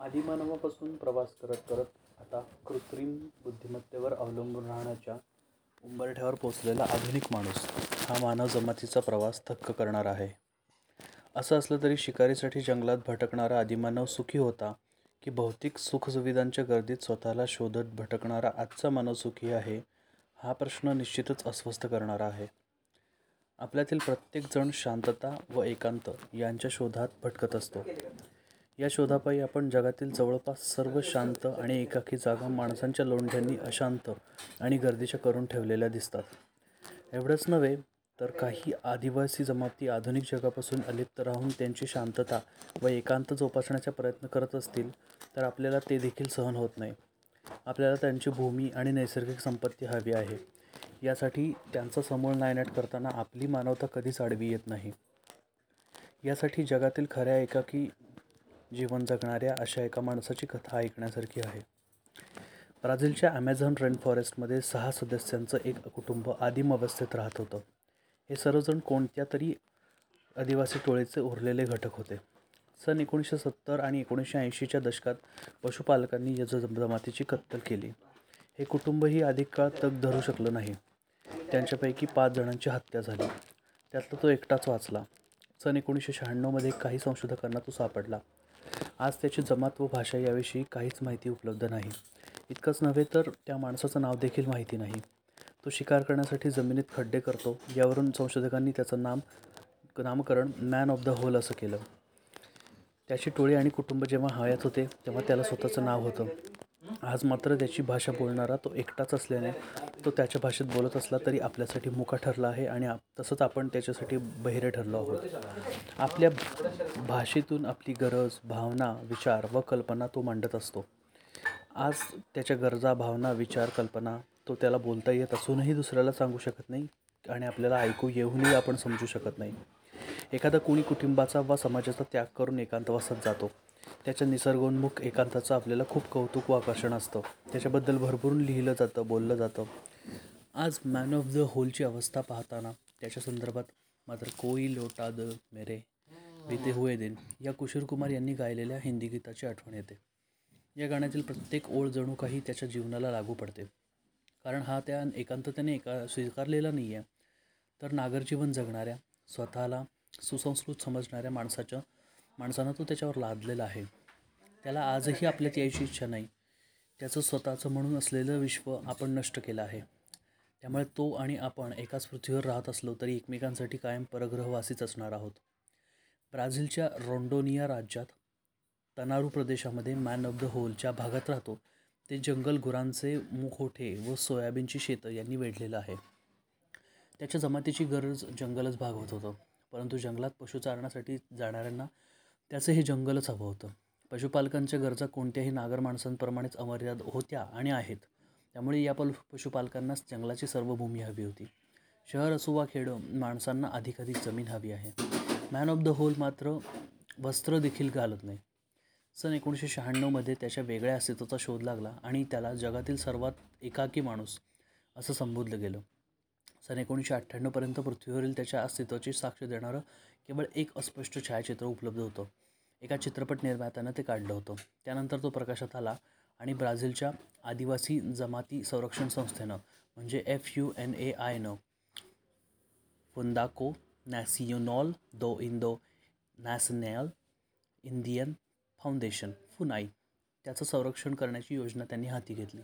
आदिमानवापासून प्रवास करत करत आता कृत्रिम बुद्धिमत्तेवर अवलंबून राहण्याच्या उंबरठ्यावर पोचलेला आधुनिक माणूस हा मानव जमातीचा प्रवास थक्क करणारा आहे. असं असलं तरी शिकारीसाठी जंगलात भटकणारा आदिमानव सुखी होता की भौतिक सुखसुविधांच्या गर्दीत स्वतःला शोधत भटकणारा आजचा मानव सुखी आहे हा प्रश्न निश्चितच अस्वस्थ करणारा आहे. आपल्यातील प्रत्येकजण शांतता व एकांत यांच्या शोधात भटकत असतो. या शोधापायी आपण जगातील जवळपास सर्व शांत आणि एकाकी जागा माणसांच्या लोंढ्यांनी अशांत आणि गर्दीच्या करून ठेवलेल्या दिसतात. एवढंच नव्हे तर काही आदिवासी जमाती आधुनिक जगापासून अलिप्त राहून त्यांची शांतता व एकांत जोपासण्याचा प्रयत्न करत असतील तर आपल्याला ते देखील सहन होत नाही. आपल्याला त्यांची भूमी आणि नैसर्गिक संपत्ती हवी आहे. यासाठी त्यांचा समूळ नायनाट करताना आपली मानवता कधीच आडवी येत नाही. यासाठी जगातील खऱ्या एकाकी जीवन जगणाऱ्या अशा एका माणसाची कथा ऐकण्यासारखी आहे. ब्राझीलच्या ॲमेझॉन रेन फॉरेस्टमध्ये सहा सदस्यांचं एक कुटुंब आदिम अवस्थेत राहत होतं. हे सर्वजण कोणत्या तरी आदिवासी टोळीचे उरलेले घटक होते. सन एकोणीसशे सत्तर आणि एकोणीसशे ऐंशीच्या दशकात पशुपालकांनी या जमातीची कत्तल केली. हे कुटुंबही अधिक काळ तग धरू शकलं नाही. त्यांच्यापैकी पाच जणांची हत्या झाली. त्यातला तो एकटाच वाचला. सन एकोणीसशे शहाण्णवमध्ये काही संशोधकांना तो सापडला. आज त्याची जमात व भाषा याविषयी काहीच माहिती उपलब्ध नाही. इतकंच नव्हे तर त्या माणसाचं नाव देखील माहिती नाही. तो शिकार करण्यासाठी जमिनीत खड्डे करतो यावरून संशोधकांनी त्याचं नाम नामकरण मॅन ऑफ द होल असं केलं. त्याची टोळी आणि कुटुंब जेव्हा हयात होते तेव्हा त्याला स्वतःचं नाव होतं. आज मात्र त्याची भाषा बोलणारा तो एकटाच असल्याने तो त्याच्या भाषेत बोलत असला तरी आपल्यासाठी मुका ठरला आहे आणि आप तसंच आपण त्याच्यासाठी बहिरे ठरलो आहोत. आपल्या भाषेतून आपली गरज भावना विचार व कल्पना तो मांडत असतो. आज त्याच्या गरजा भावना विचार कल्पना तो त्याला बोलता येत असूनही दुसऱ्याला सांगू शकत नाही आणि आपल्याला ऐकू येऊनही आपण समजू शकत नाही. एखादा कुणी कुटुंबाचा व समाजाचा त्याग करून एकांतवासात जातो. त्याच्या निसर्गोन्मुख एकांताचं आपल्याला खूप कौतुक व आकर्षण असतं. त्याच्याबद्दल भरभरून लिहिलं जातं बोललं जातं. आज मॅन ऑफ द होलची अवस्था पाहताना त्याच्या संदर्भात मात्र कोई लोटा द मेरे बीते हुए दिन या कुशीर कुमार यांनी गायलेल्या हिंदी गीताची आठवण येते. या गाण्यातील प्रत्येक ओळ जणू काही त्याच्या जीवनाला लागू पडते. कारण हा त्या एकांततेने एका स्वीकारलेला नाही आहे तर नागरजीवन जगणाऱ्या स्वतःला सुसंस्कृत समजणाऱ्या माणसाच्या माणसानं तो त्याच्यावर लादलेला आहे. त्याला आजही आपल्यात यायची इच्छा नाही. त्याचं स्वतःचं म्हणून असलेलं विश्व आपण नष्ट केलं आहे. त्यामुळे तो आणि आपण एकाच पृथ्वीवर राहत असलो तरी एकमेकांसाठी कायम परग्रहवासीच असणार आहोत. ब्राझीलच्या रोंडोनिया राज्यात तनारू प्रदेशामध्ये मॅन ऑफ द होलच्या भागात राहतो. ते जंगल गुरांचे मुखोठे व सोयाबीनची शेतं यांनी वेढलेलं आहे. त्याच्या जमातीची गरज जंगलच भागवत होतं परंतु जंगलात पशुचारणासाठी जाणाऱ्यांना त्याचं हे जंगलच हवं होतं. पशुपालकांच्या गरजा कोणत्याही नागर माणसांप्रमाणेच अमर्याद होत्या आणि आहेत. त्यामुळे या पल पशुपालकांनाच जंगलाची सर्व भूमी हवी होती. शहर असो वा खेडं माणसांना अधिकाधिक जमीन हवी आहे. मॅन ऑफ द होल मात्र वस्त्र देखील घालत नाही. सन एकोणीसशे शहाण्णवमध्ये त्याच्या वेगळ्या अस्तित्वाचा शोध लागला आणि त्याला जगातील सर्वात एकाकी माणूस असं संबोधलं गेलं. सन एकोणीसशे अठ्ठ्याण्णवपर्यंत पृथ्वीवरील त्याच्या अस्तित्वाची साक्ष देणारं केवळ एक अस्पष्ट छायाचित्र उपलब्ध होतं. एका चित्रपट निर्मात्यानं ते काढलं होतं. त्यानंतर तो प्रकाशात आला आणि ब्राझीलच्या आदिवासी जमाती संरक्षण संस्थेनं म्हणजे एफ यू एन ए आयनं फुंदाको नॅसियोनॉल दो इंदो नॅशनॅल इंडियन फाउंडेशन फुनाई त्याचं संरक्षण करण्याची योजना त्यांनी हाती घेतली.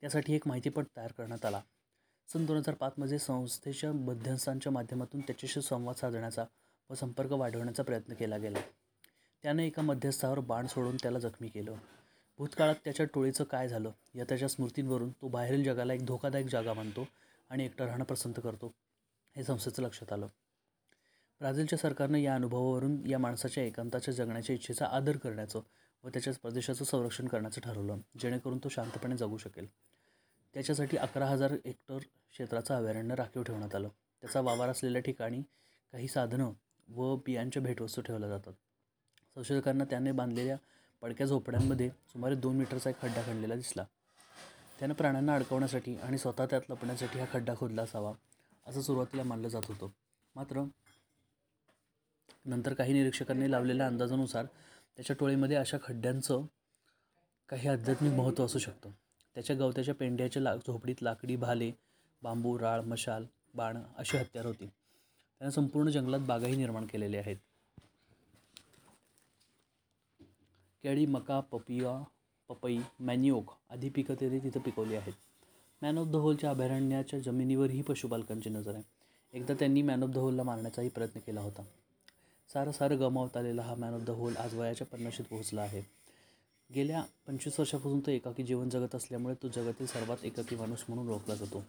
त्यासाठी एक माहितीपट तयार करण्यात आला. सन दोन हजार पाचमध्ये संस्थेच्या मध्यस्थांच्या माध्यमातून त्याच्याशी संवाद साधण्याचा व संपर्क वाढवण्याचा प्रयत्न केला गेला. त्याने एका मध्यस्थावर बाण सोडून त्याला जखमी केलं. भूतकाळात त्याच्या टोळीचं काय झालं या त्याच्या स्मृतींवरून तो बाहेरील जगाला एक धोकादायक जागा मानतो आणि एकटं राहणं पसंत करतो हे संस्थेचं लक्षात आलं. ब्राझीलच्या सरकारनं या अनुभवावरून या माणसाच्या एकांताच्या जगण्याच्या इच्छेचा आदर करण्याचं व त्याच्या प्रदेशाचं संरक्षण करण्याचं ठरवलं जेणेकरून तो शांतपणे जगू शकेल. त्याच्यासाठी अकरा हजार हेक्टर क्षेत्राचं अभयारण्य राखीव ठेवण्यात आलं. त्याचा वावर असलेल्या ठिकाणी काही साधनं व बियांच्या भेटवस्तू ठेवल्या जातात. संशोधकांना त्याने बांधलेल्या पडक्या झोपड्यांमध्ये सुमारे दोन मीटरचा एक खड्डा खणलेला दिसला. त्यानं प्राण्यांना अडकवण्यासाठी आणि स्वतः त्यात लपण्यासाठी हा खड्डा खोदला असावा असं सुरुवातीला मानलं जात होतं. मात्र नंतर काही निरीक्षकांनी लावलेल्या अंदाजानुसार त्याच्या टोळीमध्ये अशा खड्ड्यांचं काही आध्यात्मिक महत्त्व असू शकतं. त्याच्या गवत्याच्या पेंड्याच्या ला झोपडीत लाकडी भाले बांबू राळ मशाल बाण अशी हत्यार होती. त्यानं संपूर्ण जंगलात बागाही निर्माण केलेल्या आहेत. केळी मका पपिया पपई मॅनिओक आदी पिकं त्याने तिथं पिकवली आहेत. मॅन ऑफ द होलच्या अभयारण्याच्या जमिनीवरही पशुपालकांची नजर आहे. एकदा त्यांनी मॅन ऑफ द होलला मारण्याचाही प्रयत्न केला होता. सारं सारं गमावत आलेला हा मॅन ऑफ द होल आज वयाच्या पन्नाशीत पोहोचला आहे. गेल्या पंचवीस वर्षापासून तो एकाकी जीवन जगत असल्यामुळे तो जगातील सर्वात एकाकी माणूस म्हणून ओळखला जातो.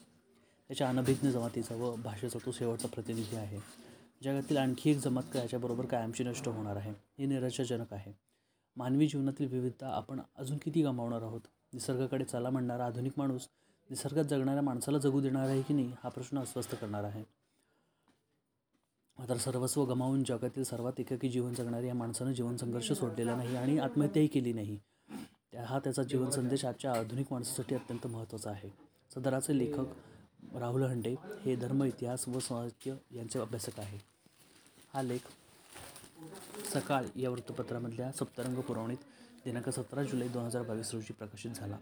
त्याच्या अनभिज्ञ जमातीचा व भाषेचा तो शेवटचा प्रतिनिधी आहे. जगातील आणखी एक जमात याच्याबरोबर कायमची नष्ट होणार आहे हे निराशाजनक आहे. मानवी जीवनातील विविधता आपण अजून किती गमावणार आहोत? निसर्गाकडे चला म्हणणारा आधुनिक माणूस निसर्गात जगणाऱ्या माणसाला जगू देणार आहे की नाही हा प्रश्न अस्वस्थ करणार आहे. मात्र सर्वस्व गमावून जगातील सर्वात एकाकी जीवन जगणाऱ्या या माणसानं जीवन संघर्ष सोडलेला नाही आणि आत्महत्याही केली नाही. त्या हा त्याचा जीवन संदेश आजच्या आधुनिक माणसासाठी अत्यंत महत्त्वाचा आहे. सदराचे लेखक राहुल हंडे हे धर्म इतिहास व साहित्य यांचे अभ्यासक आहे. हा लेख सकाळ या वृत्तपत्रामधल्या सप्तरंग पुरवणीत दिनांक सतरा जुलै दोन हजार बावीस रोजी प्रकाशित झाला.